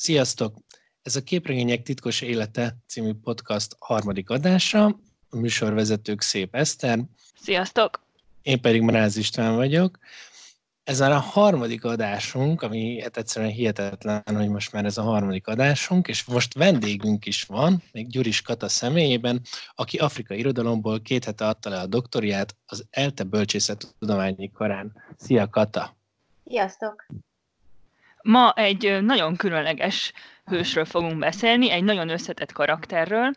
Sziasztok! Ez a Képregények titkos élete című podcast harmadik adása. A műsorvezetők Szép Eszter. Sziasztok! Én pedig Mráz István vagyok. Ez a harmadik adásunk, ami hát egyszerűen hihetetlen, hogy most már ez a harmadik adásunk, és most vendégünk is van, még Gyuris Kata személyében, aki afrikai irodalomból két hete adta le a doktoriát az ELTE Bölcsészettudományi Karán. Szia Kata! Sziasztok! Ma egy nagyon különleges hősről fogunk beszélni, egy nagyon összetett karakterről,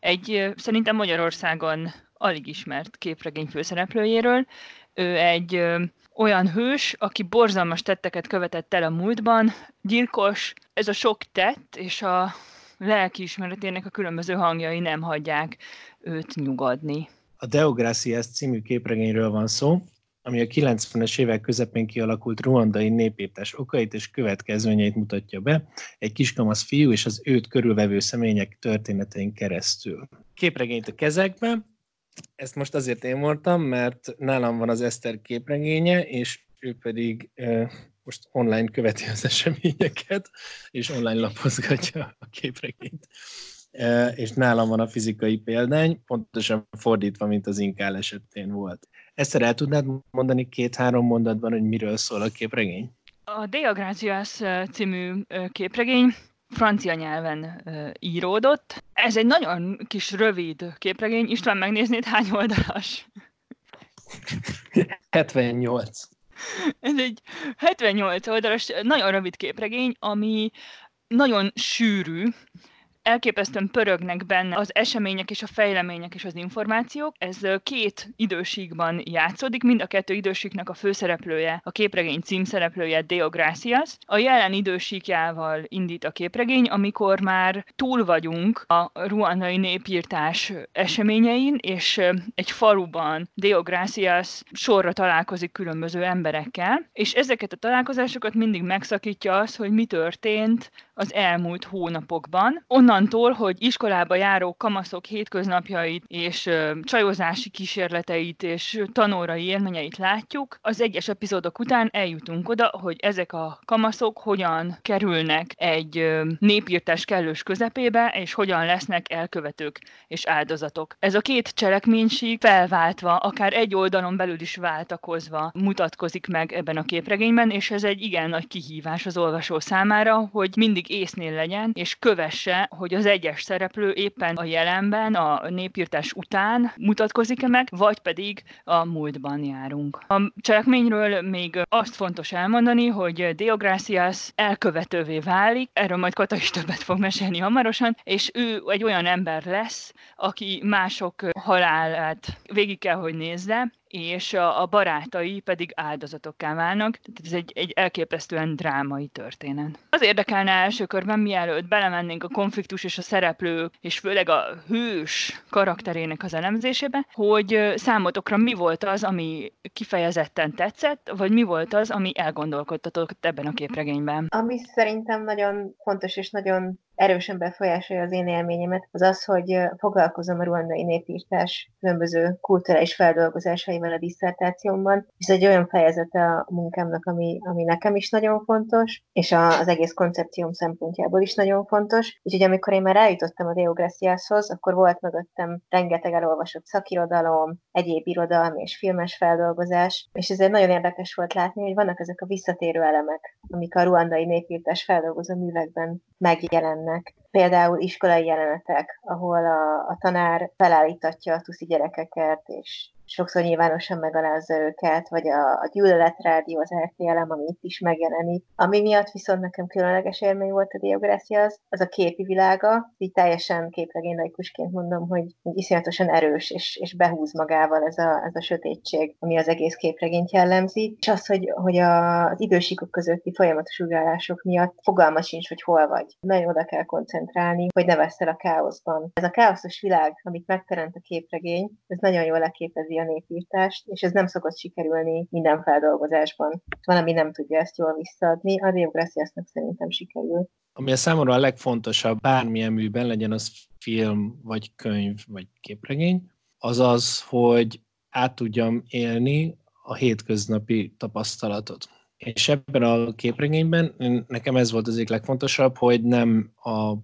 egy szerintem Magyarországon alig ismert képregény főszereplőjéről. Ő egy olyan hős, aki borzalmas tetteket követett el a múltban, gyilkos, ez a sok tett és a lelkiismeretének a különböző hangjai nem hagyják őt nyugodni. A Deogracias című képregényről van szó, ami a 90-es évek közepén kialakult ruandai népírtás okait és következményeit mutatja be, egy kiskamasz fiú és az őt körülvevő személyek történetein keresztül. Képregényt a kezekbe, ezt most azért én mondtam, mert nálam van az Eszter képregénye, és ő pedig most online követi az eseményeket, és online lapozgatja a képregényt. És nálam van a fizikai példány, pontosan fordítva, mint az inkál esetén volt. Ezt el tudnád mondani két-három mondatban, hogy miről szól a képregény? A Dea Gracias című képregény francia nyelven íródott. Ez egy nagyon kis rövid képregény. István, megnéznéd hány oldalas? 78. Ez egy 78 oldalas, nagyon rövid képregény, ami nagyon sűrű, elképesztően pörögnek benne az események és a fejlemények és az információk. Ez két időségben játszódik, mind a kettő időségnek a főszereplője, a képregény címszereplője Deo. A jelen idősíkjával indít a képregény, amikor már túl vagyunk a ruandai népírtás eseményein, és egy faluban Deo sorra találkozik különböző emberekkel, és ezeket a találkozásokat mindig megszakítja az, hogy mi történt az elmúlt hónapokban. Onnantól, hogy iskolába járó kamaszok hétköznapjait és csajozási kísérleteit és tanórai élményeit látjuk, az egyes epizódok után eljutunk oda, hogy ezek a kamaszok hogyan kerülnek egy népírtás kellős közepébe, és hogyan lesznek elkövetők és áldozatok. Ez a két cselekménység felváltva, akár egy oldalon belül is váltakozva mutatkozik meg ebben a képregényben, és ez egy igen nagy kihívás az olvasó számára, hogy mindig észnél legyen, és kövesse, hogy az egyes szereplő éppen a jelenben, a népírtás után mutatkozik-e meg, vagy pedig a múltban járunk. A cselekményről még azt fontos elmondani, hogy Deogracias elkövetővé válik, erről majd Kata is többet fog mesélni hamarosan, és ő egy olyan ember lesz, aki mások halálát végig kell, hogy nézze, és a, a barátai pedig áldozatokká válnak. Tehát ez egy, egy elképesztően drámai történet. Az érdekelne első körben, mielőtt belemennénk a konfliktus és a szereplő, és főleg a hős karakterének az elemzésébe, hogy számotokra mi volt az, ami kifejezetten tetszett, vagy mi volt az, ami elgondolkodtatott ebben a képregényben? Ami szerintem nagyon fontos és nagyon erősen befolyásolja az én élményemet, az az, hogy foglalkozom a ruandai népírtás különböző kulturális feldolgozásaival a diszertációmban, ez egy olyan fejezete a munkámnak, ami, ami nekem is nagyon fontos, és a, az egész koncepcióm szempontjából is nagyon fontos. Úgyhogy amikor én már eljutottam a Deograciashoz, akkor volt mögöttem rengeteg elolvasott szakirodalom, egyéb irodalmi és filmes feldolgozás, és ezért nagyon érdekes volt látni, hogy vannak ezek a visszatérő elemek, amik a ruandai népírtás feldolgozó művekben megjelennek történnek. Például iskolai jelenetek, ahol a, a tanár felállítatja a tuszi gyerekeket, és sokszor nyilvánosan megalázza őket, vagy a, a gyűlöletrádió, az RTLM, ami itt is megjelenik. Ami miatt viszont nekem különleges élmény volt a Diográcia, az, az a képi világa, így teljesen képregénylaikusként mondom, hogy, iszonyatosan erős, és, és behúz magával ez a, ez a sötétség, ami az egész képregényt jellemzi, és az, hogy, hogy az idősíkok közötti folyamatos ugrálások miatt fogalma sincs, hogy hol vagy. Nagyon oda kell koncentrálni, hogy ne veszel a káoszban. Ez a káoszos világ, amit megteremt a képregény, ez nagyon jól leképezi a népírtást, és ez nem szokott sikerülni minden feldolgozásban. Valami nem tudja ezt jól visszaadni, a Deograciasnak szerintem sikerül. Ami a számomra a legfontosabb bármilyen műben, legyen az film, vagy könyv, vagy képregény, az az, hogy át tudjam élni a hétköznapi tapasztalatot. És ebben a képregényben nekem ez volt az egyik legfontosabb, hogy nem a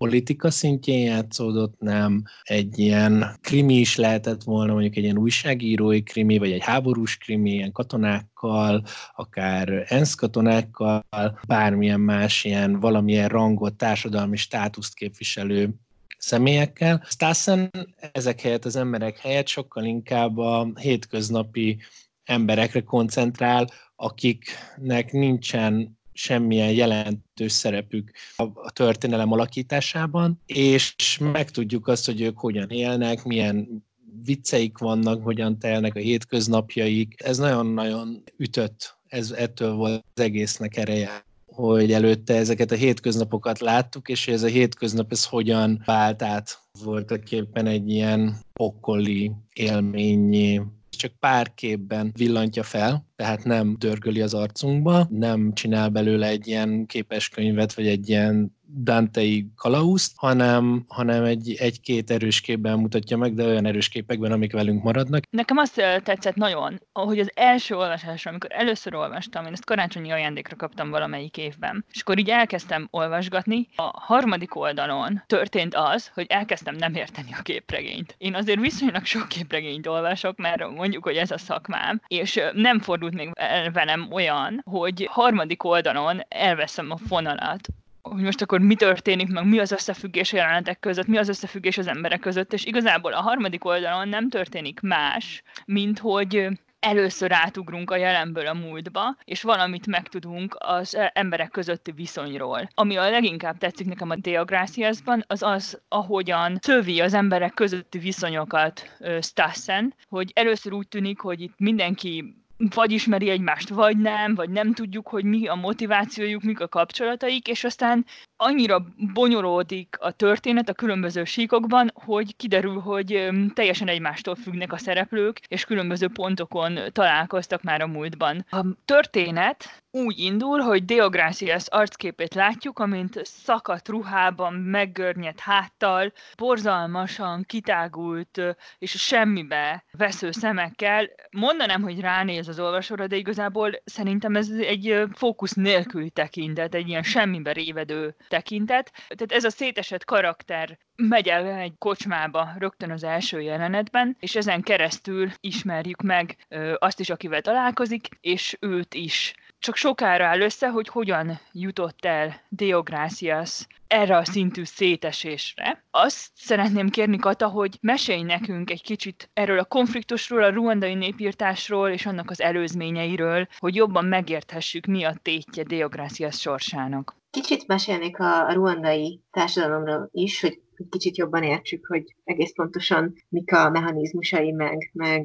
politika szintjén játszódott, nem egy ilyen krimi is lehetett volna, mondjuk egy ilyen újságírói krimi, vagy egy háborús krimi, ilyen katonákkal, akár ENSZ katonákkal, bármilyen más ilyen valamilyen rangot, társadalmi státuszt képviselő személyekkel. Stassen ezek helyett, az emberek helyett sokkal inkább a hétköznapi emberekre koncentrál, akiknek nincsen semmilyen jelentős szerepük a történelem alakításában, és megtudjuk azt, hogy ők hogyan élnek, milyen vicceik vannak, hogyan telnek a hétköznapjaik. Ez nagyon-nagyon ütött, ez ettől volt az egésznek ereje hogy előtte ezeket a hétköznapokat láttuk, és ez a hétköznap ez hogyan vált át voltak éppen egy ilyen pokoli élményé, csak pár képben villantja fel, tehát nem dörgöli az arcunkba, nem csinál belőle egy ilyen képeskönyvet, vagy egy ilyen Dantei kalauzt, hanem, hanem egy, egy-két erős képben mutatja meg, de olyan erős képekben, amik velünk maradnak. Nekem azt tetszett nagyon, hogy az első olvasásra, amikor először olvastam, én ezt karácsonyi ajándékra kaptam valamelyik évben, és akkor így elkezdtem olvasgatni, a harmadik oldalon történt az, hogy elkezdtem nem érteni a képregényt. Én azért viszonylag sok képregényt olvasok, mert mondjuk, hogy ez a szakmám, és nem fordult még velem olyan, hogy harmadik oldalon elveszem a fonalat, hogy most akkor mi történik, meg mi az összefüggés a jelenetek között, mi az összefüggés az emberek között, és igazából a harmadik oldalon nem történik más, mint hogy először átugrunk a jelenből a múltba, és valamit megtudunk az emberek közötti viszonyról. Ami a leginkább tetszik nekem a Deográciasban, az az, ahogyan szövi az emberek közötti viszonyokat Stassen, hogy először úgy tűnik, hogy itt mindenki vagy ismeri egymást, vagy nem, vagy nem tudjuk, hogy mi a motivációjuk, mik a kapcsolataik, és aztán annyira bonyolódik a történet a különböző síkokban, hogy kiderül, hogy teljesen egymástól függnek a szereplők, és különböző pontokon találkoztak már a múltban. A történet úgy indul, hogy Deográcias arcképét látjuk, amint szakadt ruhában, meggörnyedt háttal, borzalmasan kitágult és semmibe vesző szemekkel. Mondanám, hogy ránéz az olvasóra, de igazából szerintem ez egy fókusz nélküli tekintet, egy ilyen semmibe révedő tekintet. Tehát ez a szétesett karakter megy el egy kocsmába rögtön az első jelenetben, és ezen keresztül ismerjük meg azt is, akivel találkozik, és őt is csak sokára áll össze, hogy hogyan jutott el Deográcias erre a szintű szétesésre. Azt szeretném kérni, Kata, hogy mesélj nekünk egy kicsit erről a konfliktusról, a ruandai népírtásról és annak az előzményeiről, hogy jobban megérthessük, mi a tétje Deográcias sorsának. Kicsit mesélnék a, ruandai társadalomról is, hogy kicsit jobban értsük, hogy egész pontosan mik a mechanizmusai, meg, meg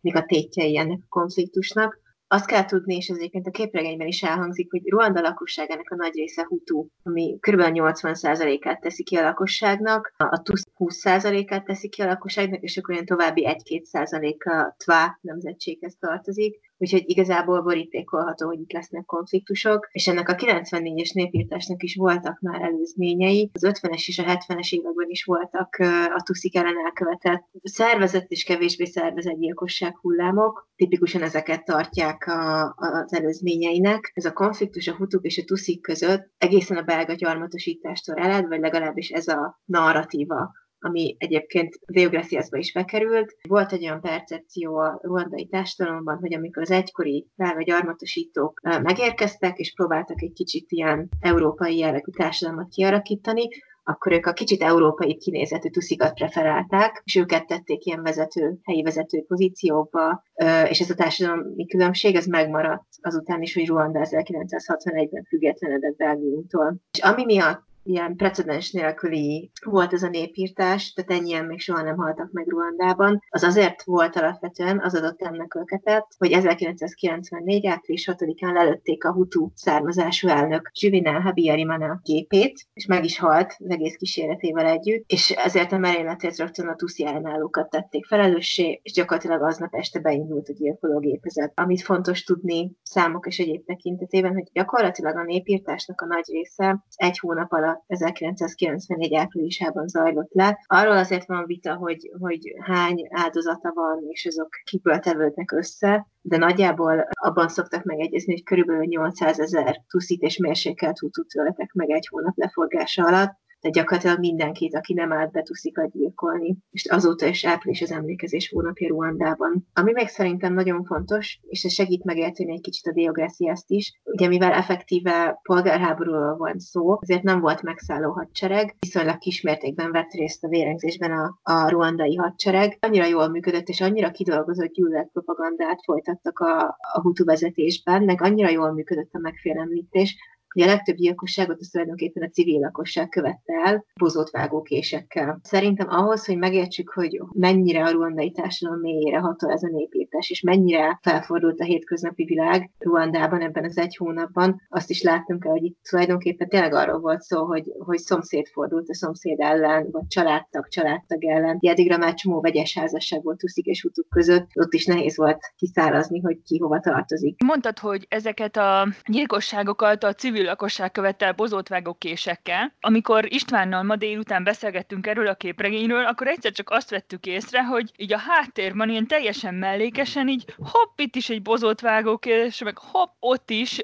mik a tétjei ennek a konfliktusnak azt kell tudni, és ez egyébként a képregényben is elhangzik, hogy Ruanda lakosságának a nagy része Hutu, ami kb. 80%-át teszi ki a lakosságnak, a TUSZ 20%-át teszi ki a lakosságnak, és akkor olyan további 1-2%-a TVA nemzetséghez tartozik úgyhogy igazából borítékolható, hogy itt lesznek konfliktusok, és ennek a 94-es népírtásnak is voltak már előzményei. Az 50-es és a 70-es években is voltak a tuszik ellen elkövetett szervezett és kevésbé szervezett gyilkosság hullámok. Tipikusan ezeket tartják a, az előzményeinek. Ez a konfliktus a hutuk és a tuszik között egészen a belga gyarmatosítástól ered, vagy legalábbis ez a narratíva ami egyébként Deograciasba is bekerült. Volt egy olyan percepció a ruandai társadalomban, hogy amikor az egykori belga gyarmatosítók megérkeztek, és próbáltak egy kicsit ilyen európai jellegű társadalmat kialakítani, akkor ők a kicsit európai kinézetű tuszikat preferálták, és őket tették ilyen vezető, helyi vezető pozícióba, és ez a társadalmi különbség, ez megmaradt azután is, hogy Ruanda 1961-ben függetlenedett Belgiumtól. És ami miatt ilyen precedens nélküli volt ez a népírtás, tehát ennyien még soha nem haltak meg Ruandában. Az azért volt alapvetően, az adott ennek öketet, hogy 1994. április 6-án lelőtték a Hutu származású elnök Juvenal Habyarimana képét, és meg is halt az egész kísérletével együtt, és ezért a merényletért rögtön a Tuszi ellenállókat tették felelőssé, és gyakorlatilag aznap este beindult a gyilkológépezet. Amit fontos tudni számok és egyéb tekintetében, hogy gyakorlatilag a népírtásnak a nagy része egy hónap alatt 1994 áprilisában zajlott le. Arról azért van vita, hogy, hogy hány áldozata van, és azok kiből tevődnek össze, de nagyjából abban szoktak megegyezni, hogy körülbelül 800 ezer tuszit és mérsékelt hútút töltek meg egy hónap leforgása alatt, de gyakorlatilag mindenkit, aki nem állt be tuszikat gyilkolni. És azóta is április az emlékezés hónapja Ruandában. Ami még szerintem nagyon fontos, és ez segít megérteni egy kicsit a diográciászt is, ugye mivel effektíve polgárháborúról van szó, azért nem volt megszálló hadsereg, viszonylag kismértékben vett részt a vérengzésben a, a ruandai hadsereg. Annyira jól működött, és annyira kidolgozott gyűlöletpropagandát folytattak a, a hutu vezetésben, meg annyira jól működött a megfélemlítés, hogy a legtöbb gyilkosságot az tulajdonképpen a civil lakosság követte el bozott vágókésekkel. Szerintem ahhoz, hogy megértsük, hogy mennyire a ruandai társadalom mélyére hatol ez a népírtás, és mennyire felfordult a hétköznapi világ Ruandában ebben az egy hónapban, azt is láttunk el, hogy itt tulajdonképpen tényleg arról volt szó, hogy, hogy szomszéd fordult a szomszéd ellen, vagy családtag családtag ellen. Eddigra már csomó vegyes házasság volt Tuszik és Hutuk között, ott is nehéz volt kiszárazni, hogy ki hova tartozik. Mondtad, hogy ezeket a gyilkosságokat a civil lakosság követte bozótvágó késekkel. Amikor Istvánnal ma délután beszélgettünk erről a képregényről, akkor egyszer csak azt vettük észre, hogy így a háttérben ilyen teljesen mellékesen így hopp, itt is egy bozótvágókés, meg hopp, ott is,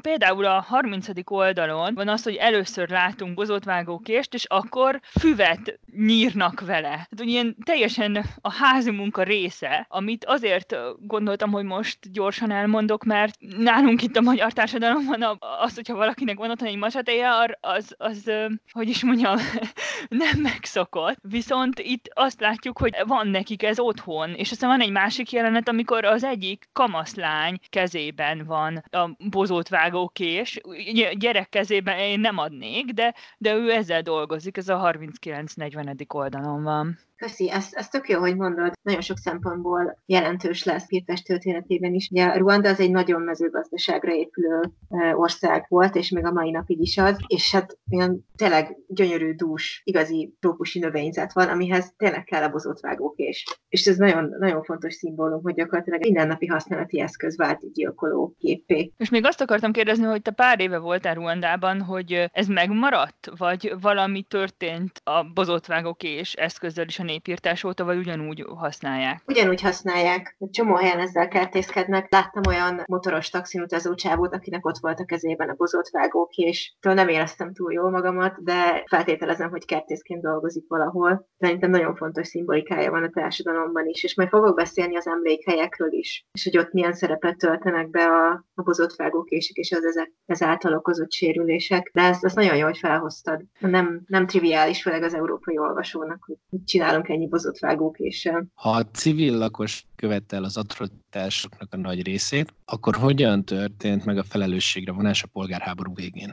például a 30. oldalon van az, hogy először látunk bozótvágókést, és akkor füvet nyírnak vele. Hát, hogy ilyen teljesen a házi munka része, amit azért gondoltam, hogy most gyorsan elmondok, mert nálunk itt a magyar társadalomban az, hogyha valakinek van otthon egy masatéja, az, az, hogy is mondjam, nem megszokott. Viszont itt azt látjuk, hogy van nekik ez otthon, és aztán van egy másik jelenet, amikor az egyik kamaszlány kezében van a bozott vágókés, gyerek kezében én nem adnék, de, de ő ezzel dolgozik, ez a 39-40. oldalon van. Köszi, ezt, ezt tök jó, hogy mondod. Nagyon sok szempontból jelentős lesz Pirtes történetében is. Ugye Ruanda az egy nagyon mezőgazdaságra épülő ország volt, és még a mai napig is az, és hát olyan tényleg gyönyörű, dús, igazi trópusi növényzet van, amihez tényleg kell a bozott vágókés. És ez nagyon, nagyon fontos szimbólum, hogy gyakorlatilag mindennapi használati eszköz vált gyilkoló képé. És még azt akartam kérdezni, hogy te pár éve voltál Ruandában, hogy ez megmaradt, vagy valami történt a bozott vágókés eszközzel is a népírtás óta, vagy ugyanúgy használják? Ugyanúgy használják. Egy csomó helyen ezzel kertészkednek. Láttam olyan motoros taxinutazó csávót, akinek ott volt a kezében a bozott vágók, és nem éreztem túl jól magamat, de feltételezem, hogy kertészként dolgozik valahol. Szerintem nagyon fontos szimbolikája van a társadalomban is, és majd fogok beszélni az emlékhelyekről is, és hogy ott milyen szerepet töltenek be a, a bozott vágókések és az ezek, ezáltal okozott sérülések. De ezt, ezt nagyon jó, hogy felhoztad. Nem, nem triviális, főleg az európai olvasónak, hogy mit csinálunk csinálunk ennyi bozott vágókéssel. Ha a civil lakos követel az atrocitásoknak a nagy részét, akkor hogyan történt meg a felelősségre vonás a polgárháború végén?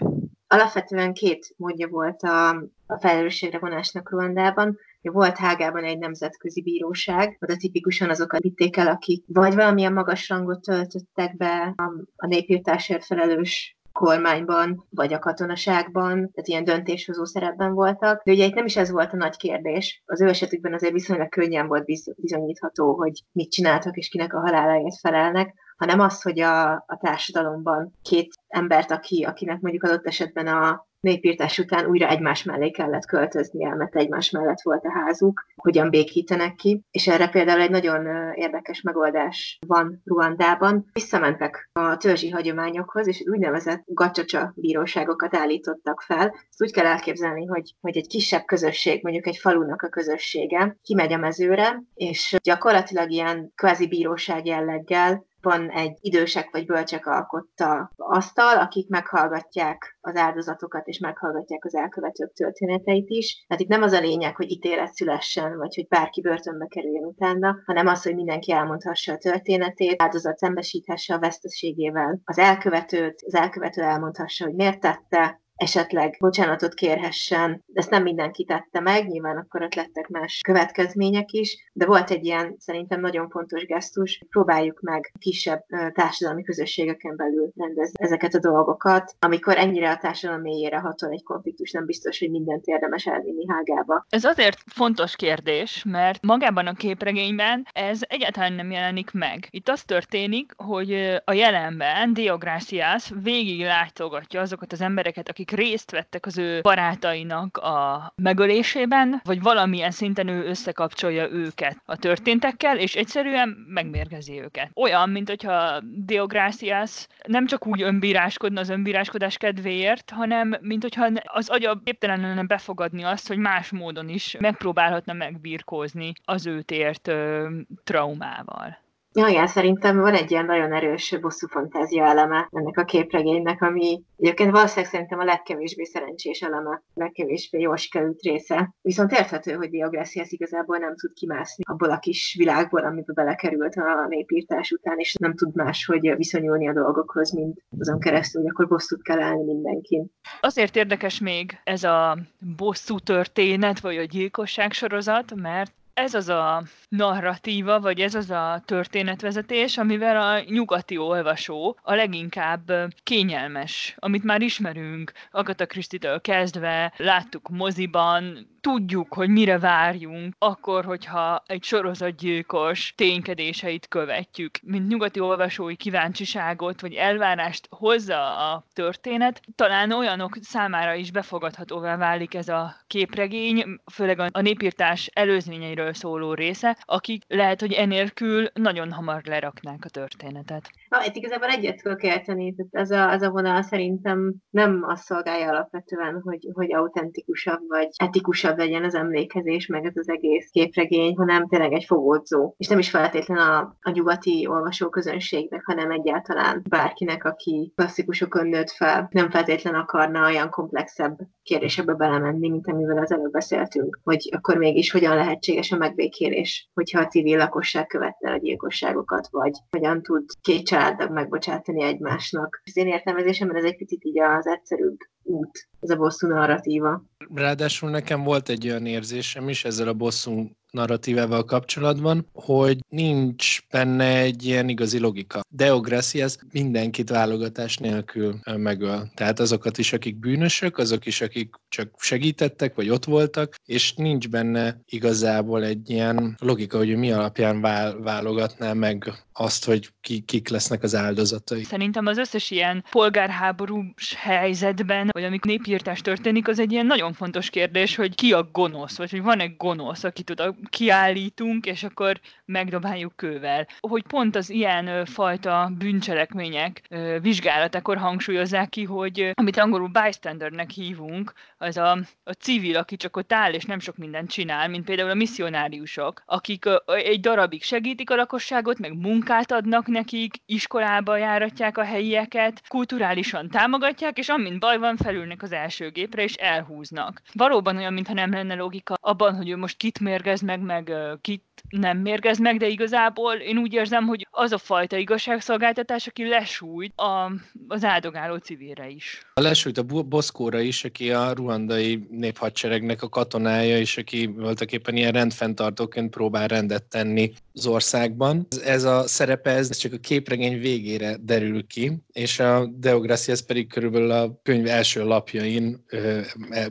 Alapvetően két módja volt a, a felelősségre vonásnak Ruandában. Volt Hágában egy nemzetközi bíróság, oda tipikusan azokat vitték el, akik vagy valamilyen magas rangot töltöttek be a, a népírtásért felelős kormányban, vagy a katonaságban, tehát ilyen döntéshozó szerepben voltak. De ugye itt nem is ez volt a nagy kérdés. Az ő esetükben azért viszonylag könnyen volt bizonyítható, hogy mit csináltak és kinek a haláláért felelnek, hanem az, hogy a, a társadalomban két embert, aki, akinek mondjuk adott esetben a népírtás után újra egymás mellé kellett költöznie, mert egymás mellett volt a házuk, hogyan békítenek ki, és erre például egy nagyon érdekes megoldás van Ruandában. Visszamentek a törzsi hagyományokhoz, és úgynevezett gacsacsa bíróságokat állítottak fel. Ezt úgy kell elképzelni, hogy, hogy egy kisebb közösség, mondjuk egy falunak a közössége kimegy a mezőre, és gyakorlatilag ilyen kvázi bíróság jelleggel van egy idősek vagy bölcsek alkotta asztal, akik meghallgatják az áldozatokat, és meghallgatják az elkövetők történeteit is. Tehát itt nem az a lényeg, hogy ítélet szülessen, vagy hogy bárki börtönbe kerüljön utána, hanem az, hogy mindenki elmondhassa a történetét, áldozat szembesíthesse a veszteségével az elkövetőt, az elkövető elmondhassa, hogy miért tette, esetleg bocsánatot kérhessen, ezt nem mindenki tette meg, nyilván akkor ott lettek más következmények is, de volt egy ilyen szerintem nagyon fontos gesztus, próbáljuk meg kisebb társadalmi közösségeken belül rendezni ezeket a dolgokat, amikor ennyire a társadalom mélyére hatol egy konfliktus, nem biztos, hogy mindent érdemes elvinni hágába. Ez azért fontos kérdés, mert magában a képregényben ez egyáltalán nem jelenik meg. Itt az történik, hogy a jelenben Diográciász végig látogatja azokat az embereket, akik akik részt vettek az ő barátainak a megölésében, vagy valamilyen szinten ő összekapcsolja őket a történtekkel, és egyszerűen megmérgezi őket. Olyan, mint hogyha Diográciás nem csak úgy önbíráskodna az önbíráskodás kedvéért, hanem mint hogyha az agya képtelen lenne befogadni azt, hogy más módon is megpróbálhatna megbírkózni az őt ért ö, traumával. Ja, igen, szerintem van egy ilyen nagyon erős bosszú fantázia eleme ennek a képregénynek, ami egyébként valószínűleg szerintem a legkevésbé szerencsés eleme, legkevésbé jól sikerült része. Viszont érthető, hogy Diográciás igazából nem tud kimászni abból a kis világból, amiben belekerült a népírtás után, és nem tud máshogy viszonyulni a dolgokhoz, mint azon keresztül, hogy akkor bosszút kell állni mindenkin. Azért érdekes még ez a bosszú történet, vagy a gyilkosság sorozat, mert ez az a narratíva, vagy ez az a történetvezetés, amivel a nyugati olvasó a leginkább kényelmes, amit már ismerünk, Agatha Christie-től kezdve, láttuk moziban, tudjuk, hogy mire várjunk, akkor, hogyha egy sorozatgyilkos ténykedéseit követjük. Mint nyugati olvasói kíváncsiságot, vagy elvárást hozza a történet, talán olyanok számára is befogadhatóvá válik ez a képregény, főleg a népírtás előzményeiről szóló része, akik lehet, hogy enélkül nagyon hamar leraknák a történetet. Na, itt igazából egyet tudok érteni, tehát ez a, ez a vonal szerintem nem azt szolgálja alapvetően, hogy, hogy autentikusabb vagy etikusabb legyen az emlékezés, meg ez az egész képregény, hanem tényleg egy fogódzó. És nem is feltétlenül a, a nyugati olvasóközönségnek, hanem egyáltalán bárkinek, aki klasszikusokon nőtt fel, nem feltétlenül akarna olyan komplexebb kérdésekbe belemenni, mint amivel az előbb beszéltünk, hogy akkor mégis hogyan lehetséges a megbékélés, hogyha a civil lakosság követte a gyilkosságokat, vagy hogyan tud két családnak megbocsátani egymásnak. Az én értelmezésemben ez egy picit így az egyszerűbb út, ez a bosszú narratíva. Ráadásul nekem volt egy olyan érzésem is ezzel a bosszú narratívával kapcsolatban, hogy nincs benne egy ilyen igazi logika. Deogracias mindenkit válogatás nélkül megöl. Tehát azokat is, akik bűnösök, azok is, akik csak segítettek, vagy ott voltak, és nincs benne igazából egy ilyen logika, hogy mi alapján válogatná meg azt, hogy ki, kik lesznek az áldozatai. Szerintem az összes ilyen polgárháborús helyzetben, vagy amikor népírtás történik, az egy ilyen nagyon fontos kérdés, hogy ki a gonosz, vagy van-e gonosz, akit oda kiállítunk, és akkor megdobáljuk kővel. Hogy pont az ilyen fajta bűncselekmények vizsgálatakor hangsúlyozzák hogy amit angolul bystandernek hívunk, az a, civil, aki csak ott áll, és nem sok mindent csinál, mint például a misszionáriusok, akik egy darabig segítik a lakosságot, meg munkát nekik, iskolába járatják a helyieket, kulturálisan támogatják, és amint baj van, felülnek az első gépre, és elhúznak. Valóban olyan, mintha nem lenne logika abban, hogy ő most kit mérgez meg, meg kit nem mérgez meg, de igazából én úgy érzem, hogy az a fajta igazságszolgáltatás, aki lesújt a, az áldogáló civilre is. A lesújt a Boszkóra is, aki a ruandai néphadseregnek a katonája, és aki voltak éppen ilyen rendfenntartóként próbál rendet tenni az országban. Ez a szerepe, ez csak a képregény végére derül ki, és a Deogracias pedig körülbelül a könyv első lapjain ö,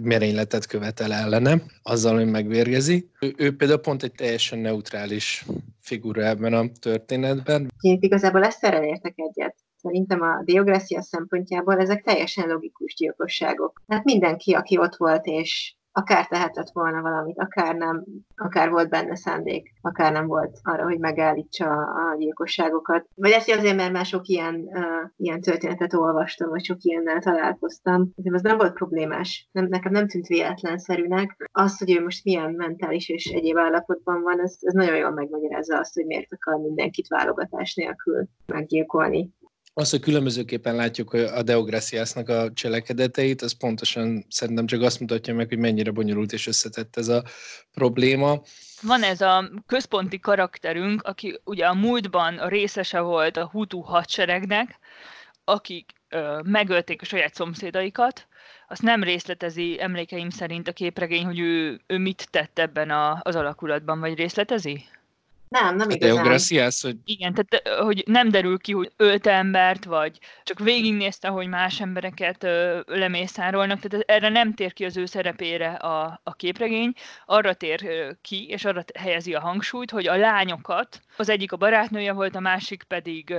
merényletet követel ellene, azzal, hogy megvérgezi. Ő, ő például pont egy teljesen neutrális figura ebben a történetben. Én igazából ezt erre értek egyet. Szerintem a Diográcia szempontjából ezek teljesen logikus gyilkosságok. Tehát mindenki, aki ott volt és akár tehetett volna valamit, akár nem, akár volt benne szándék, akár nem volt arra, hogy megállítsa a gyilkosságokat. Vagy ezt azért, mert már sok ilyen, uh, ilyen történetet olvastam, vagy sok ilyennel találkoztam. Ez nem volt problémás. Nem, nekem nem tűnt véletlenszerűnek. Az, hogy ő most milyen mentális és egyéb állapotban van, ez, ez nagyon jól megmagyarázza azt, hogy miért akar mindenkit válogatás nélkül meggyilkolni az, hogy különbözőképpen látjuk a Deograciasnak a cselekedeteit, az pontosan szerintem csak azt mutatja meg, hogy mennyire bonyolult és összetett ez a probléma. Van ez a központi karakterünk, aki ugye a múltban a részese volt a Hutu hadseregnek, akik ö, megölték a saját szomszédaikat, azt nem részletezi emlékeim szerint a képregény, hogy ő, ő mit tett ebben a, az alakulatban, vagy részletezi? Nem, nem igazán. Deogracias, hogy... Igen, tehát hogy nem derül ki, hogy ölte embert, vagy csak végignézte, hogy más embereket ö, lemészárolnak, tehát erre nem tér ki az ő szerepére a, a képregény, arra tér ki, és arra helyezi a hangsúlyt, hogy a lányokat, az egyik a barátnője volt, a másik pedig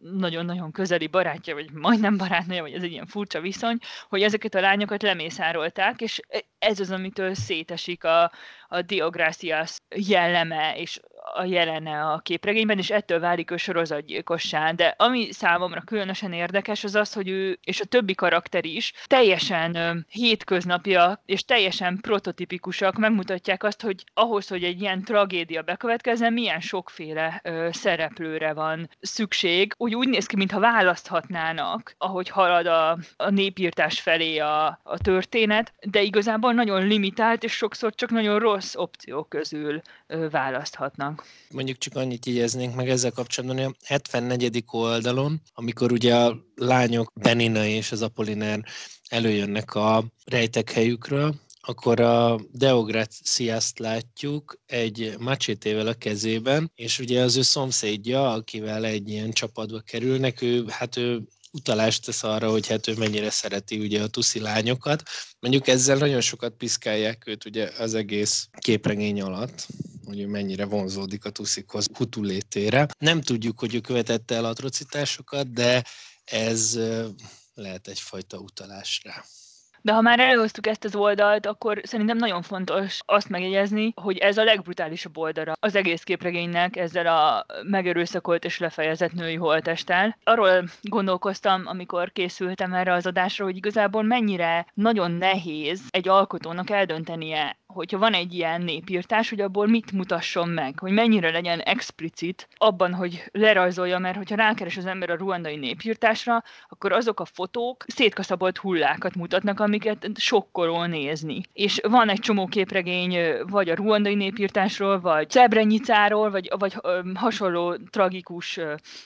nagyon-nagyon közeli barátja, vagy majdnem barátnője, vagy ez egy ilyen furcsa viszony, hogy ezeket a lányokat lemészárolták, és ez az, amitől szétesik a, a Diográciás jelleme, és a jelene a képregényben, és ettől válik ő sorozatgyilkossá. De ami számomra különösen érdekes, az az, hogy ő és a többi karakter is teljesen hétköznapja és teljesen prototipikusak, megmutatják azt, hogy ahhoz, hogy egy ilyen tragédia bekövetkezzen, milyen sokféle ö, szereplőre van szükség. Úgy, úgy néz ki, mintha választhatnának, ahogy halad a, a népírtás felé a, a történet, de igazából nagyon limitált, és sokszor csak nagyon rossz opciók közül ö, választhatnak. Mondjuk csak annyit jegyeznénk meg ezzel kapcsolatban, hogy a 74. oldalon, amikor ugye a lányok Benina és az Apolliner előjönnek a rejtek helyükről, akkor a Deograciaszt látjuk egy macsétével a kezében, és ugye az ő szomszédja, akivel egy ilyen csapatba kerülnek, ő, hát ő utalást tesz arra, hogy hát ő mennyire szereti ugye a tuszi lányokat. Mondjuk ezzel nagyon sokat piszkálják őt ugye az egész képregény alatt, hogy ő mennyire vonzódik a tuszikhoz Hutu létére. Nem tudjuk, hogy ő követette el atrocitásokat, de ez lehet egyfajta utalás rá. De ha már előhoztuk ezt az oldalt, akkor szerintem nagyon fontos azt megjegyezni, hogy ez a legbrutálisabb oldala az egész képregénynek ezzel a megerőszakolt és lefejezett női holtesttel. Arról gondolkoztam, amikor készültem erre az adásra, hogy igazából mennyire nagyon nehéz egy alkotónak eldöntenie, hogyha van egy ilyen népírtás, hogy abból mit mutasson meg, hogy mennyire legyen explicit abban, hogy lerajzolja, mert hogyha rákeres az ember a ruandai népírtásra, akkor azok a fotók szétkaszabolt hullákat mutatnak, amiket sokkoló nézni. És van egy csomó képregény, vagy a ruandai népírtásról, vagy Szebrenyicáról, vagy, vagy hasonló tragikus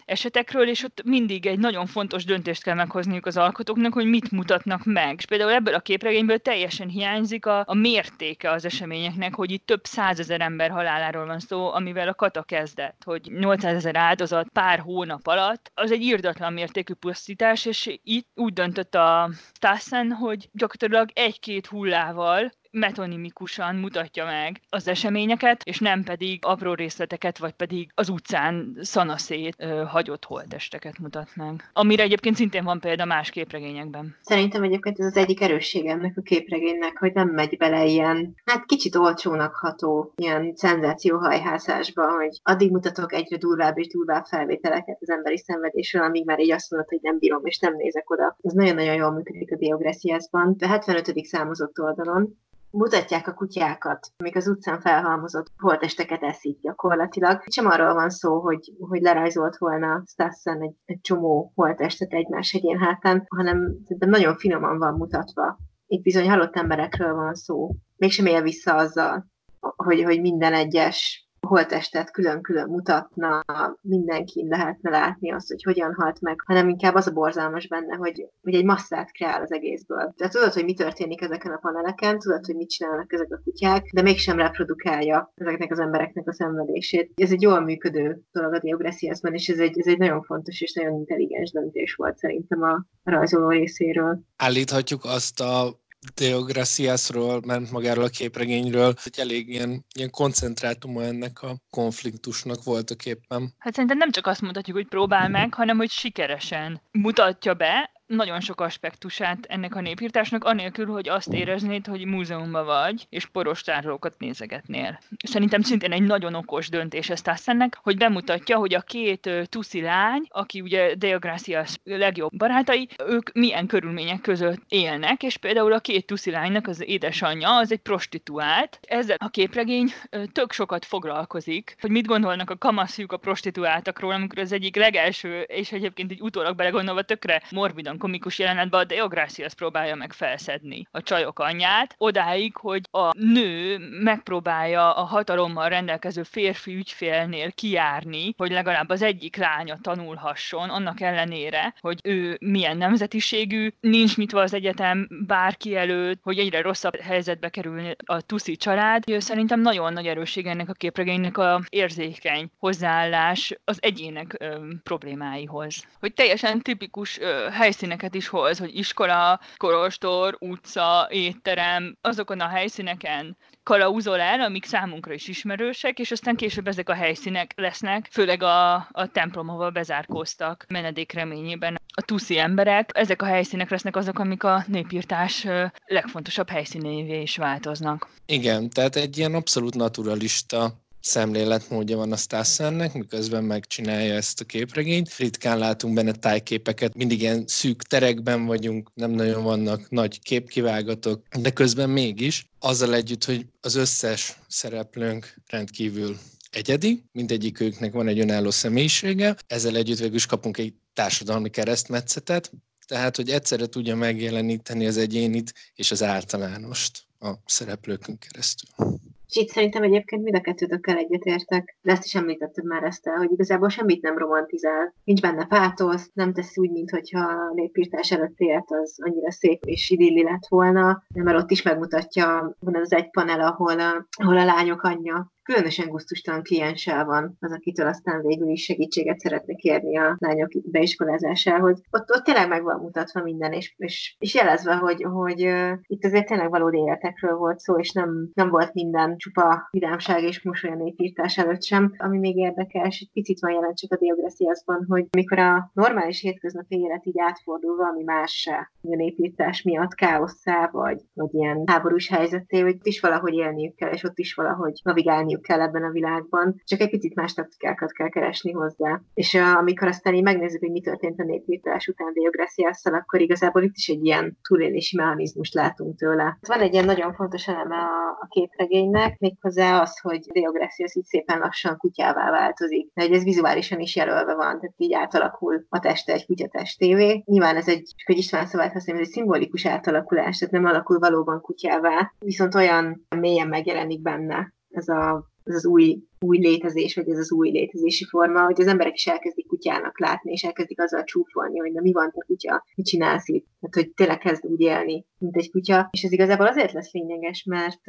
esetekről, és ott mindig egy nagyon fontos döntést kell meghozniuk az alkotóknak, hogy mit mutatnak meg. És például ebből a képregényből teljesen hiányzik a, a mértéke az eseményeknek, hogy itt több százezer ember haláláról van szó, amivel a kata kezdett, hogy 800 ezer áldozat pár hónap alatt, az egy írdatlan mértékű pusztítás, és itt úgy döntött a Stassen, hogy gyakorlatilag egy-két hullával metonimikusan mutatja meg az eseményeket, és nem pedig apró részleteket, vagy pedig az utcán szanaszét ö, hagyott holtesteket mutat meg. Amire egyébként szintén van példa más képregényekben. Szerintem egyébként ez az egyik erőssége ennek a képregénynek, hogy nem megy bele ilyen, hát kicsit olcsónak ható, ilyen szenzációhajhászásba, hogy addig mutatok egyre durvább és durvább felvételeket az emberi szenvedésről, amíg már így azt mondod, hogy nem bírom és nem nézek oda. Ez nagyon-nagyon jól működik a Diogressiasban. A 75. számozott oldalon mutatják a kutyákat, amik az utcán felhalmozott holtesteket eszik gyakorlatilag. Sem arról van szó, hogy, hogy lerajzolt volna Stassen egy, egy csomó holtestet egymás egyén hátán, hanem nagyon finoman van mutatva. Itt bizony halott emberekről van szó. Mégsem él vissza azzal, hogy, hogy minden egyes holtestet külön-külön mutatna, mindenki lehetne látni azt, hogy hogyan halt meg, hanem inkább az a borzalmas benne, hogy, hogy egy masszát kreál az egészből. Tehát tudod, hogy mi történik ezeken a paneleken, tudod, hogy mit csinálnak ezek a kutyák, de mégsem reprodukálja ezeknek az embereknek a szenvedését. Ez egy jól működő dolog a Diogressiasban, és ez egy, ez egy nagyon fontos és nagyon intelligens döntés volt szerintem a rajzoló részéről. Állíthatjuk azt a Deograciasról, ment magáról a képregényről, hogy elég ilyen, ilyen koncentrátuma ennek a konfliktusnak voltak éppen. Hát szerintem nem csak azt mondhatjuk, hogy próbál meg, hanem hogy sikeresen mutatja be, nagyon sok aspektusát ennek a népírtásnak, anélkül, hogy azt éreznéd, hogy múzeumban vagy, és poros tárolókat nézegetnél. Szerintem szintén egy nagyon okos döntés ezt Tassennek, hogy bemutatja, hogy a két tuszi lány, aki ugye Deogracias legjobb barátai, ők milyen körülmények között élnek, és például a két tuszi lánynak az édesanyja az egy prostituált. Ezzel a képregény tök sokat foglalkozik, hogy mit gondolnak a kamaszjuk a prostituáltakról, amikor az egyik legelső, és egyébként egy utólag belegondolva tökre morbidan komikus jelenetben a Deogracias próbálja meg felszedni a csajok anyját, odáig, hogy a nő megpróbálja a hatalommal rendelkező férfi ügyfélnél kijárni, hogy legalább az egyik lánya tanulhasson, annak ellenére, hogy ő milyen nemzetiségű, nincs nyitva az egyetem bárki előtt, hogy egyre rosszabb helyzetbe kerül a Tuszi család. Szerintem nagyon nagy erősség ennek a képregénynek a érzékeny hozzáállás az egyének ö, problémáihoz. Hogy teljesen tipikus ö, helyszíneket is hoz, hogy iskola, korostor, utca, étterem, azokon a helyszíneken kalauzol el, amik számunkra is ismerősek, és aztán később ezek a helyszínek lesznek, főleg a, a templom, ahol bezárkóztak menedék reményében a tuszi emberek. Ezek a helyszínek lesznek azok, amik a népírtás legfontosabb helyszínévé is változnak. Igen, tehát egy ilyen abszolút naturalista szemléletmódja van a Stassennek, miközben megcsinálja ezt a képregényt. Ritkán látunk benne tájképeket, mindig ilyen szűk terekben vagyunk, nem nagyon vannak nagy képkivágatok, de közben mégis, azzal együtt, hogy az összes szereplőnk rendkívül egyedi, mindegyik őknek van egy önálló személyisége, ezzel együtt végül is kapunk egy társadalmi keresztmetszetet, tehát, hogy egyszerre tudja megjeleníteni az egyénit és az általánost a szereplőkön keresztül. És itt szerintem egyébként mind a kettőtökkel egyetértek, de ezt is említetted már ezt el, hogy igazából semmit nem romantizál. Nincs benne pátosz, nem teszi úgy, mintha a népírtás előtt élt, az annyira szép és idilli lett volna, mert ott is megmutatja, van az egy panel, ahol a, ahol a lányok anyja különösen gusztustalan klienssel van az, akitől aztán végül is segítséget szeretne kérni a lányok beiskolázásához. Ott, ott tényleg meg van mutatva minden, és, és, és jelezve, hogy, hogy uh, itt azért tényleg valódi életekről volt szó, és nem, nem volt minden csupa vidámság és mosoly a népírtás előtt sem. Ami még érdekes, egy picit van jelent csak a Diogressiasban, hogy mikor a normális hétköznapi élet így átfordul valami mássá, a népírtás miatt káosszá, vagy, vagy ilyen háborús helyzeté, hogy is valahogy élniük kell, és ott is valahogy navigálni csinálniuk kell ebben a világban, csak egy picit más taktikákat kell keresni hozzá. És uh, amikor aztán így megnézzük, hogy mi történt a népírtás után Diogressiasszal, akkor igazából itt is egy ilyen túlélési mechanizmust látunk tőle. Van egy ilyen nagyon fontos eleme a, a képregénynek, méghozzá az, hogy Diogressias így szépen lassan kutyává változik. De hogy ez vizuálisan is jelölve van, tehát így átalakul a teste egy kutya testévé. Nyilván ez egy, hogy István szavát használom, ez egy szimbolikus átalakulás, tehát nem alakul valóban kutyává, viszont olyan mélyen megjelenik benne ez, a, ez az új új létezés, vagy ez az új létezési forma, hogy az emberek is elkezdik kutyának látni, és elkezdik azzal csúfolni, hogy na mi van te kutya, mit csinálsz itt? Tehát, hogy tényleg kezd úgy élni, mint egy kutya. És ez igazából azért lesz lényeges, mert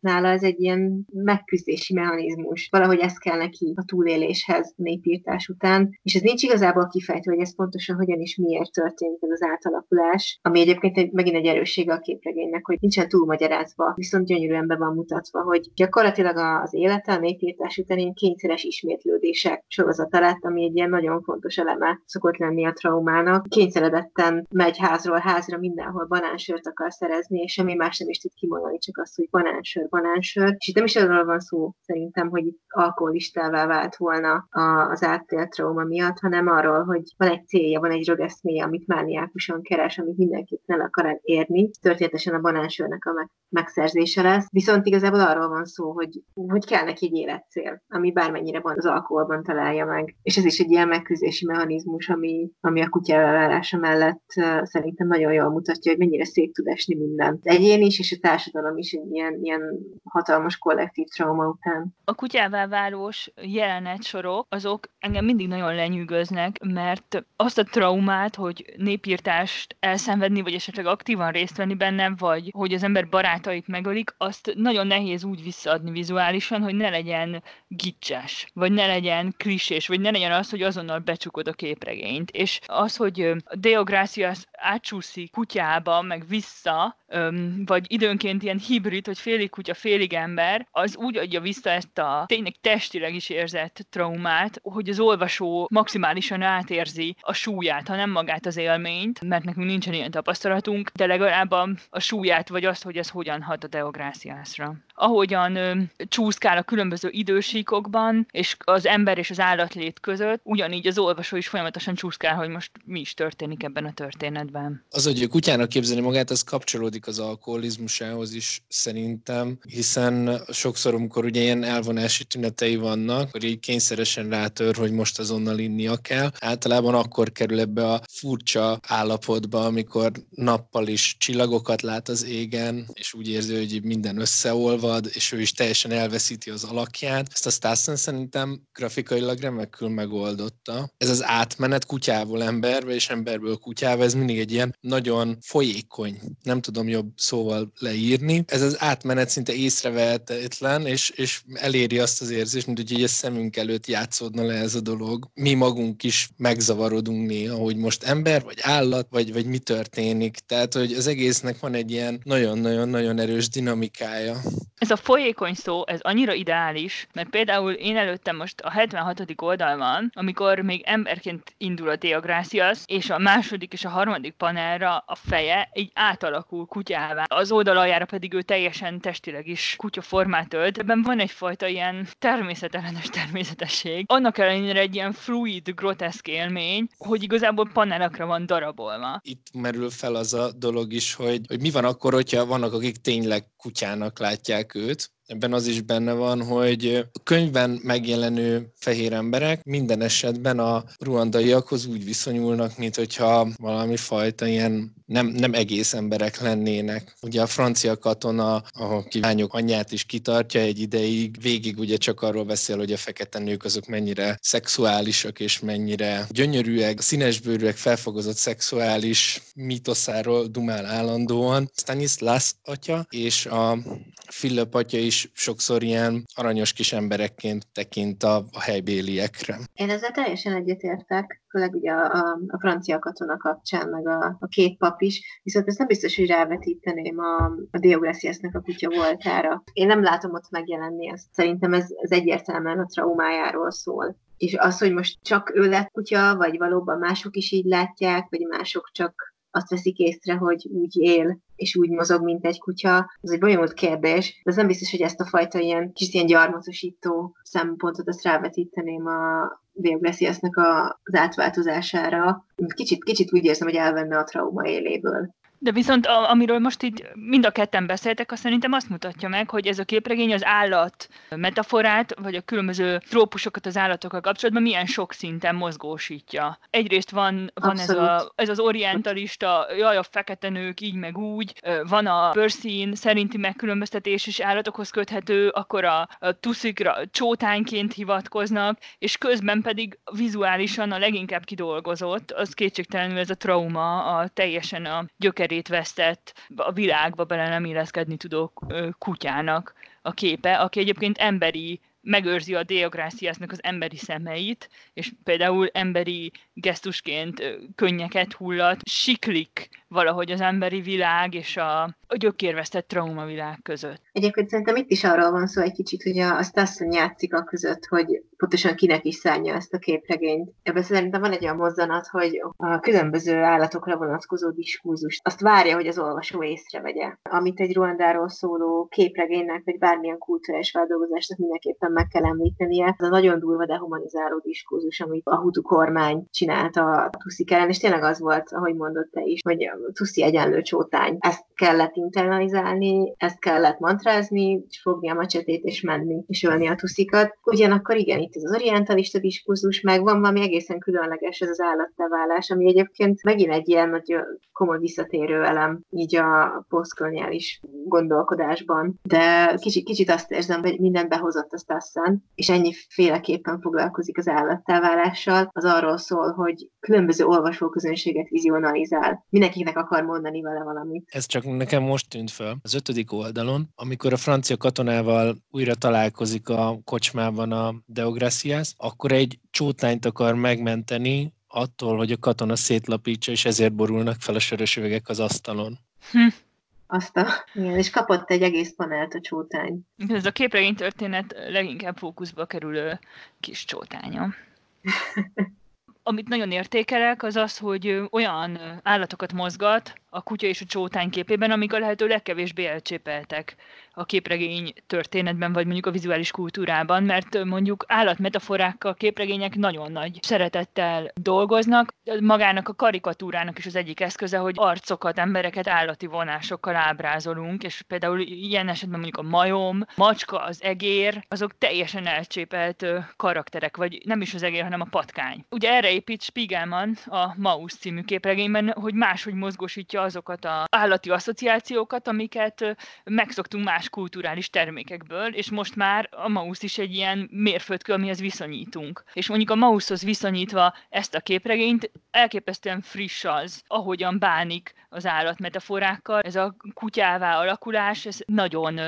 nála ez egy ilyen megküzdési mechanizmus. Valahogy ez kell neki a túléléshez népírtás után. És ez nincs igazából kifejtő, hogy ez pontosan hogyan és miért történik ez az átalakulás, ami egyébként egy, megint egy erőssége a képregénynek, hogy nincsen túlmagyarázva, viszont gyönyörűen be van mutatva, hogy gyakorlatilag az élete, a népírtás ilyen kényszeres ismétlődések sorozata lett, ami egy ilyen nagyon fontos eleme szokott lenni a traumának. Kényszeredetten megy házról házra, mindenhol banánsört akar szerezni, és semmi más nem is tud kimondani, csak azt, hogy banánsör, banánsör. És itt nem is arról van szó szerintem, hogy itt alkoholistává vált volna az áttélt trauma miatt, hanem arról, hogy van egy célja, van egy rögeszméje, amit mániákusan keres, amit mindenképp el akar érni. Történetesen a banánsörnek a megszerzése lesz. Viszont igazából arról van szó, hogy, hogy kell neki egy életcél cél, ami bármennyire van az alkoholban találja meg. És ez is egy ilyen megküzdési mechanizmus, ami, ami a kutyáválása mellett uh, szerintem nagyon jól mutatja, hogy mennyire szét tud esni minden. De egyén is, és a társadalom is egy ilyen, ilyen hatalmas kollektív trauma után. A kutyává válós jelenet sorok, azok engem mindig nagyon lenyűgöznek, mert azt a traumát, hogy népírtást elszenvedni, vagy esetleg aktívan részt venni benne, vagy hogy az ember barátait megölik, azt nagyon nehéz úgy visszaadni vizuálisan, hogy ne legyen gicses, vagy ne legyen klisés, vagy ne legyen az, hogy azonnal becsukod a képregényt. És az, hogy Deogracias átsúszik kutyába, meg vissza, vagy időnként ilyen hibrid, hogy félig kutya, félig ember, az úgy adja vissza ezt a tényleg testileg is érzett traumát, hogy az olvasó maximálisan átérzi a súlyát, ha nem magát az élményt, mert nekünk nincsen ilyen tapasztalatunk, de legalább a, a súlyát, vagy azt, hogy ez hogyan hat a Deográciászra. Ahogyan ö, csúszkál a különböző idő erdősíkokban, és az ember és az állatlét között, ugyanígy az olvasó is folyamatosan csúszkál, hogy most mi is történik ebben a történetben. Az, hogy kutyának képzelni magát, az kapcsolódik az alkoholizmusához is szerintem, hiszen sokszor, amikor ugye ilyen elvonási tünetei vannak, akkor így kényszeresen rátör, hogy most azonnal innia kell. Általában akkor kerül ebbe a furcsa állapotba, amikor nappal is csillagokat lát az égen, és úgy érzi, hogy minden összeolvad, és ő is teljesen elveszíti az alakját. Ezt a Stassen szerintem grafikailag remekül megoldotta. Ez az átmenet kutyából emberbe, és emberből kutyába, ez mindig egy ilyen nagyon folyékony, nem tudom jobb szóval leírni. Ez az átmenet szinte észrevehetetlen, és, és eléri azt az érzést, mint hogy egy a szemünk előtt játszódna le ez a dolog. Mi magunk is megzavarodunk néha, hogy most ember, vagy állat, vagy, vagy mi történik. Tehát, hogy az egésznek van egy ilyen nagyon-nagyon-nagyon erős dinamikája. Ez a folyékony szó, ez annyira ideális, mert például én előttem most a 76. oldalban, amikor még emberként indul a Deogracias, és a második és a harmadik panelra a feje így átalakul kutyává. Az oldalajára pedig ő teljesen testileg is kutya formát ölt. Ebben van egyfajta ilyen természetellenes természetesség. Annak ellenére egy ilyen fluid, groteszk élmény, hogy igazából panelakra van darabolva. Itt merül fel az a dolog is, hogy, hogy mi van akkor, hogyha vannak, akik tényleg kutyának látják őt, ebben az is benne van, hogy a könyvben megjelenő fehér emberek minden esetben a ruandaiakhoz úgy viszonyulnak, mint hogyha valami fajta ilyen nem, nem egész emberek lennének. Ugye a francia katona, aki lányok anyját is kitartja egy ideig, végig ugye csak arról beszél, hogy a fekete nők azok mennyire szexuálisak és mennyire gyönyörűek, színesbőrűek felfogozott szexuális mítoszáról dumál állandóan. Stanislas atya és a Philip atya is sokszor ilyen aranyos kis emberekként tekint a, a helybéliekre. Én ezzel teljesen egyetértek, főleg ugye a, a, francia katona kapcsán, meg a, a két pap is, viszont ezt nem biztos, hogy rávetíteném a, a Diogressiasnek a kutya voltára. Én nem látom ott megjelenni ezt. Szerintem ez, ez egyértelműen a traumájáról szól és az, hogy most csak ő lett kutya, vagy valóban mások is így látják, vagy mások csak azt veszik észre, hogy úgy él, és úgy mozog, mint egy kutya, az egy bonyolult kérdés, de az nem biztos, hogy ezt a fajta ilyen kis ilyen gyarmatosító szempontot azt rávetíteném a Bioglesiasnak az átváltozására. Kicsit, kicsit úgy érzem, hogy elvenne a trauma éléből. De viszont a, amiről most itt mind a ketten beszéltek, azt szerintem azt mutatja meg, hogy ez a képregény az állat metaforát, vagy a különböző trópusokat az állatokkal kapcsolatban milyen sok szinten mozgósítja. Egyrészt van, van ez, a, ez az orientalista, jaj, a fekete nők így meg úgy, van a bőrszín szerinti megkülönböztetés is állatokhoz köthető, akkor a, a tuszikra csótányként hivatkoznak, és közben pedig vizuálisan a leginkább kidolgozott, az kétségtelenül ez a trauma, a teljesen a gyöker emberét vesztett, a világba bele nem illeszkedni tudó kutyának a képe, aki egyébként emberi megőrzi a Deográciásznak az emberi szemeit, és például emberi gesztusként könnyeket hullat, siklik valahogy az emberi világ és a, a gyökérvesztett traumavilág között. Egyébként szerintem itt is arról van szó egy kicsit, hogy a, a Stassen játszik a között, hogy pontosan kinek is szánja ezt a képregényt. Ebben szerintem van egy olyan mozzanat, hogy a különböző állatokra vonatkozó diskurzust azt várja, hogy az olvasó észrevegye. Amit egy Ruandáról szóló képregénynek, vagy bármilyen kulturális feldolgozásnak mindenképpen meg kell említenie, az a nagyon durva dehumanizáló diskurzus, amit a Hutu kormány csinált a Tuszik ellen, és tényleg az volt, ahogy mondott te is, hogy Tuszi egyenlő csótány. Ezt kellett internalizálni, ezt kellett mantrázni, és fogni a macsetét és menni, és ölni a tuszikat. Ugyanakkor igen, itt az orientalista diskurzus, meg van valami egészen különleges ez az állatteválás, ami egyébként megint egy ilyen nagy komoly visszatérő elem így a posztkoloniális gondolkodásban. De kicsit, kicsit azt érzem, hogy minden behozott azt aztán, és ennyi féleképpen foglalkozik az állatteválással, az arról szól, hogy különböző olvasóközönséget vizionalizál. Mindenkinek akar mondani vele valamit. Ez csak nekem most tűnt fel. Az ötödik oldalon, amikor a francia katonával újra találkozik a kocsmában a Deogracias, akkor egy csótányt akar megmenteni attól, hogy a katona szétlapítsa, és ezért borulnak fel a sörös üvegek az asztalon. Hm. Azt a, igen, és kapott egy egész panelt a csótány. Ez a képregény történet leginkább fókuszba kerülő kis csótánya. amit nagyon értékelek, az az, hogy olyan állatokat mozgat, a kutya és a csótány képében, amik a lehető legkevésbé elcsépeltek a képregény történetben, vagy mondjuk a vizuális kultúrában, mert mondjuk állatmetaforákkal képregények nagyon nagy szeretettel dolgoznak. Magának a karikatúrának is az egyik eszköze, hogy arcokat, embereket állati vonásokkal ábrázolunk, és például ilyen esetben mondjuk a majom, macska, az egér, azok teljesen elcsépelt karakterek, vagy nem is az egér, hanem a patkány. Ugye erre épít Spiegelman a Maus című képregényben, hogy máshogy mozgósítja azokat az állati asszociációkat, amiket megszoktunk más kulturális termékekből, és most már a Maus is egy ilyen mérföldkő, amihez viszonyítunk. És mondjuk a Maushoz viszonyítva ezt a képregényt elképesztően friss az, ahogyan bánik az állat metaforákkal. Ez a kutyává alakulás, ez nagyon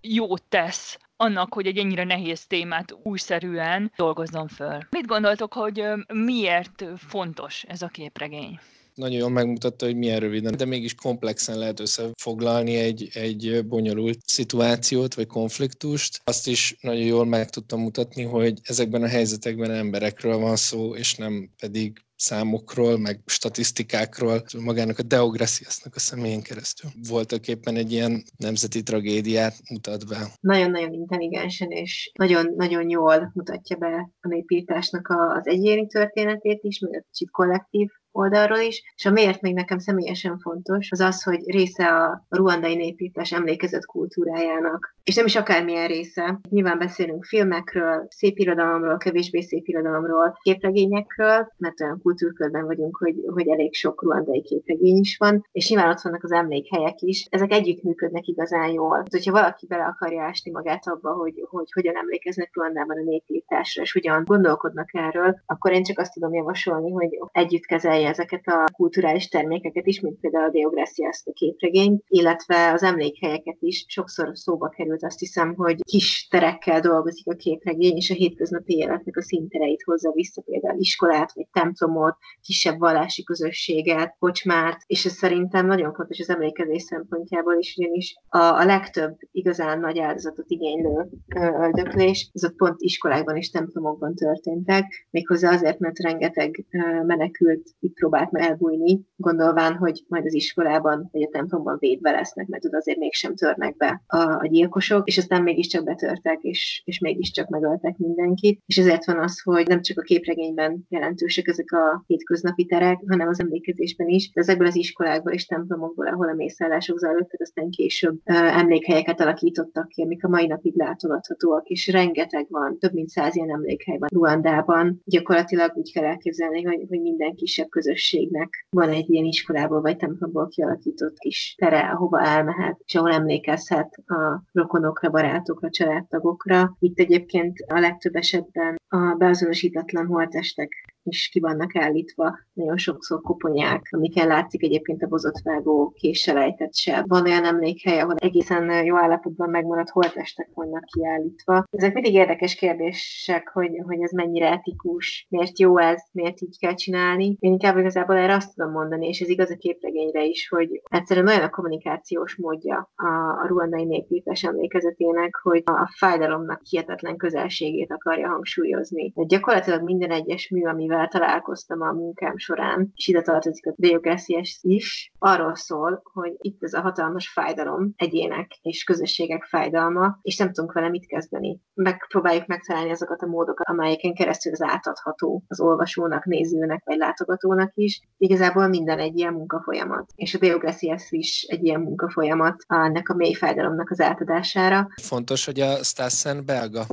jót tesz annak, hogy egy ennyire nehéz témát újszerűen dolgozzon föl. Mit gondoltok, hogy miért fontos ez a képregény? Nagyon jól megmutatta, hogy milyen röviden, de mégis komplexen lehet összefoglalni egy, egy bonyolult szituációt vagy konfliktust. Azt is nagyon jól meg tudtam mutatni, hogy ezekben a helyzetekben emberekről van szó, és nem pedig számokról, meg statisztikákról, magának a Deograciasnak a személyén keresztül. Voltak éppen egy ilyen nemzeti tragédiát mutat be. Nagyon-nagyon intelligensen és nagyon-nagyon jól mutatja be a népírtásnak az egyéni történetét is, meg a kicsit kollektív oldalról is, és a miért még nekem személyesen fontos, az az, hogy része a ruandai népítás emlékezett kultúrájának. És nem is akármilyen része. Nyilván beszélünk filmekről, szép irodalomról, kevésbé szép irodalomról, képregényekről, mert olyan kultúrkörben vagyunk, hogy, hogy elég sok ruandai képregény is van, és nyilván ott vannak az emlékhelyek is. Ezek együtt működnek igazán jól. Tehát, hogyha valaki bele akarja ásni magát abba, hogy, hogy hogyan emlékeznek Ruandában a népírtásra, és hogyan gondolkodnak erről, akkor én csak azt tudom javasolni, hogy együtt kezelj használja ezeket a kulturális termékeket is, mint például a Deogracias a képregényt, illetve az emlékhelyeket is. Sokszor szóba került azt hiszem, hogy kis terekkel dolgozik a képregény, és a hétköznapi életnek a színtereit hozza vissza, például iskolát, vagy templomot, kisebb vallási közösséget, kocsmárt, és ez szerintem nagyon fontos az emlékezés szempontjából is, ugyanis a, a legtöbb igazán nagy áldozatot igénylő öldöklés, azok pont iskolákban és templomokban történtek, méghozzá azért, mert rengeteg menekült itt próbált elbújni, gondolván, hogy majd az iskolában vagy a templomban védve lesznek, mert oda azért mégsem törnek be a, a gyilkosok, és aztán mégiscsak betörtek, és, és mégiscsak megöltek mindenkit. És ezért van az, hogy nem csak a képregényben jelentősek ezek a hétköznapi terek, hanem az emlékezésben is, de ezekből az iskolákból és templomokból, ahol a mészállások zajlottak, aztán később uh, emlékhelyeket alakítottak ki, amik a mai napig látogathatóak, és rengeteg van, több mint száz ilyen emlékhely van Ruandában. Gyakorlatilag úgy kell elképzelni, hogy, hogy minden kisebb közösségnek van egy ilyen iskolából vagy templomból kialakított kis tere, ahova elmehet, és ahol emlékezhet a rokonokra, barátokra, családtagokra. Itt egyébként a legtöbb esetben a beazonosítatlan holtestek is ki vannak állítva, nagyon sokszor koponyák, amiken látszik egyébként a bozottvágó késelejtett se. Van olyan emlékhely, ahol egészen jó állapotban megmaradt holtestek vannak kiállítva. Ezek mindig érdekes kérdések, hogy, hogy ez mennyire etikus, miért jó ez, miért így kell csinálni. Én inkább igazából erre azt tudom mondani, és ez igaz a képregényre is, hogy egyszerűen olyan a kommunikációs módja a, a ruandai népírtás emlékezetének, hogy a fájdalomnak hihetetlen közelségét akarja hangsúlyozni. De gyakorlatilag minden egyes mű, ami amivel találkoztam a munkám során, és ide tartozik a Deográciás is, arról szól, hogy itt ez a hatalmas fájdalom, egyének és közösségek fájdalma, és nem tudunk vele mit kezdeni. Megpróbáljuk megtalálni azokat a módokat, amelyeken keresztül az átadható az olvasónak, nézőnek vagy látogatónak is. Igazából minden egy ilyen munkafolyamat. És a Deográciás is egy ilyen munkafolyamat ennek a mély fájdalomnak az átadására. Fontos, hogy a Stassen belga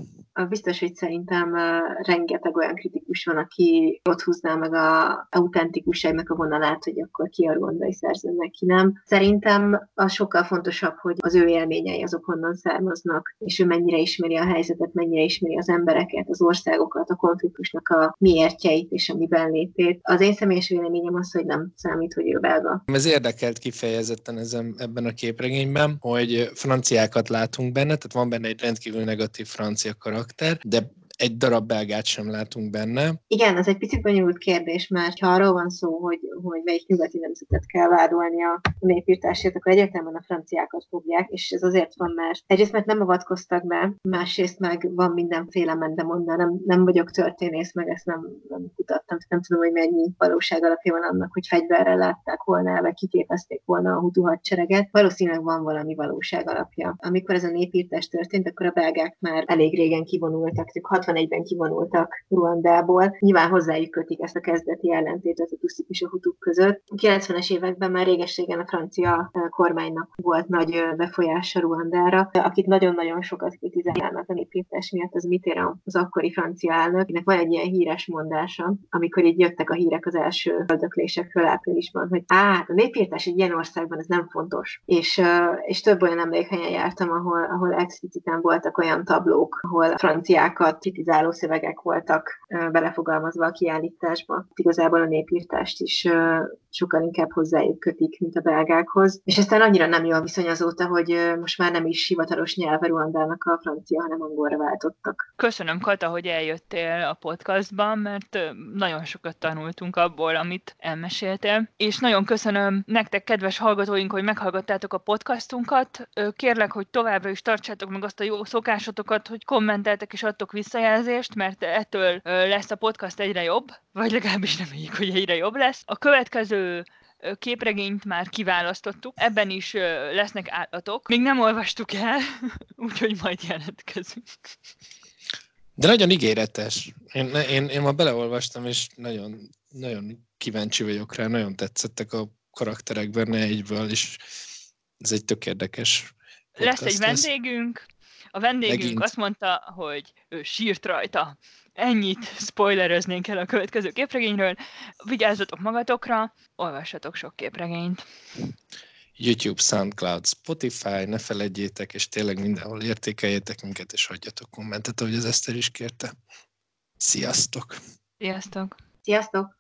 biztos, hogy szerintem rengeteg olyan kritikus van, aki ott húzná meg a autentikusságnak a vonalát, hogy akkor ki a ruandai szerzőnek, ki nem. Szerintem az sokkal fontosabb, hogy az ő élményei azok honnan származnak, és ő mennyire ismeri a helyzetet, mennyire ismeri az embereket, az országokat, a konfliktusnak a miértjeit és a miben létét. Az én személyes véleményem az, hogy nem számít, hogy ő belga. Ez érdekelt kifejezetten ezen, ebben a képregényben, hogy franciákat látunk benne, tehát van benne egy rendkívül negatív francia karakter, karakter, de egy darab belgát sem látunk benne. Igen, ez egy picit bonyolult kérdés, mert ha arról van szó, hogy, hogy melyik nyugati nemzetet kell vádolni a népírtásért, akkor egyértelműen a franciákat fogják, és ez azért van, mert egyrészt mert nem avatkoztak be, másrészt meg van mindenféle mendemondá, nem, nem vagyok történész, meg ezt nem, nem kutattam, nem tudom, hogy mennyi valóság alapja van annak, hogy fegyverrel látták volna vagy kiképezték volna a hutu hadsereget. Valószínűleg van valami valóság alapja. Amikor ez a népírtás történt, akkor a belgák már elég régen kivonultak, 61-ben kivonultak Ruandából. Nyilván hozzájuk kötik ezt a kezdeti ellentétet a tuszik és a hutuk között. A 90-es években már réges-régen a francia kormánynak volt nagy befolyása Ruandára, akit nagyon-nagyon sokat kritizálnak a népírtás miatt, az Mitterrand, az akkori francia elnök, akinek van egy ilyen híres mondása, amikor így jöttek a hírek az első földöklésekről áprilisban, hogy á, a népírtás egy ilyen országban ez nem fontos. És, és több olyan emlékhelyen jártam, ahol, ahol expliciten voltak olyan tablók, ahol franciákat kritizáló szövegek voltak belefogalmazva a kiállításba. Igazából a népírtást is sokkal inkább hozzájuk kötik, mint a belgákhoz. És aztán annyira nem jó a viszony azóta, hogy most már nem is hivatalos nyelve Ruandának a francia, hanem angolra váltottak. Köszönöm, Kata, hogy eljöttél a podcastban, mert nagyon sokat tanultunk abból, amit elmeséltél. És nagyon köszönöm nektek, kedves hallgatóink, hogy meghallgattátok a podcastunkat. Kérlek, hogy továbbra is tartsátok meg azt a jó szokásotokat, hogy kommenteltek és adtok visszajelzést, mert ettől lesz a podcast egyre jobb, vagy legalábbis reméljük, hogy egyre jobb lesz. A következő képregényt már kiválasztottuk, ebben is lesznek állatok. Még nem olvastuk el, úgyhogy majd jelentkezünk. De nagyon ígéretes. Én, én, én ma beleolvastam, és nagyon, nagyon kíváncsi vagyok rá, nagyon tetszettek a karakterek benne egyből, és ez egy tök érdekes Lesz egy vendégünk, a vendégünk Megint. azt mondta, hogy ő sírt rajta. Ennyit spoileröznénk el a következő képregényről. Vigyázzatok magatokra, olvassatok sok képregényt. YouTube, SoundCloud, Spotify, ne felejtjétek, és tényleg mindenhol értékeljétek minket, és hagyjatok kommentet, ahogy az Eszter is kérte. Sziasztok! Sziasztok! Sziasztok!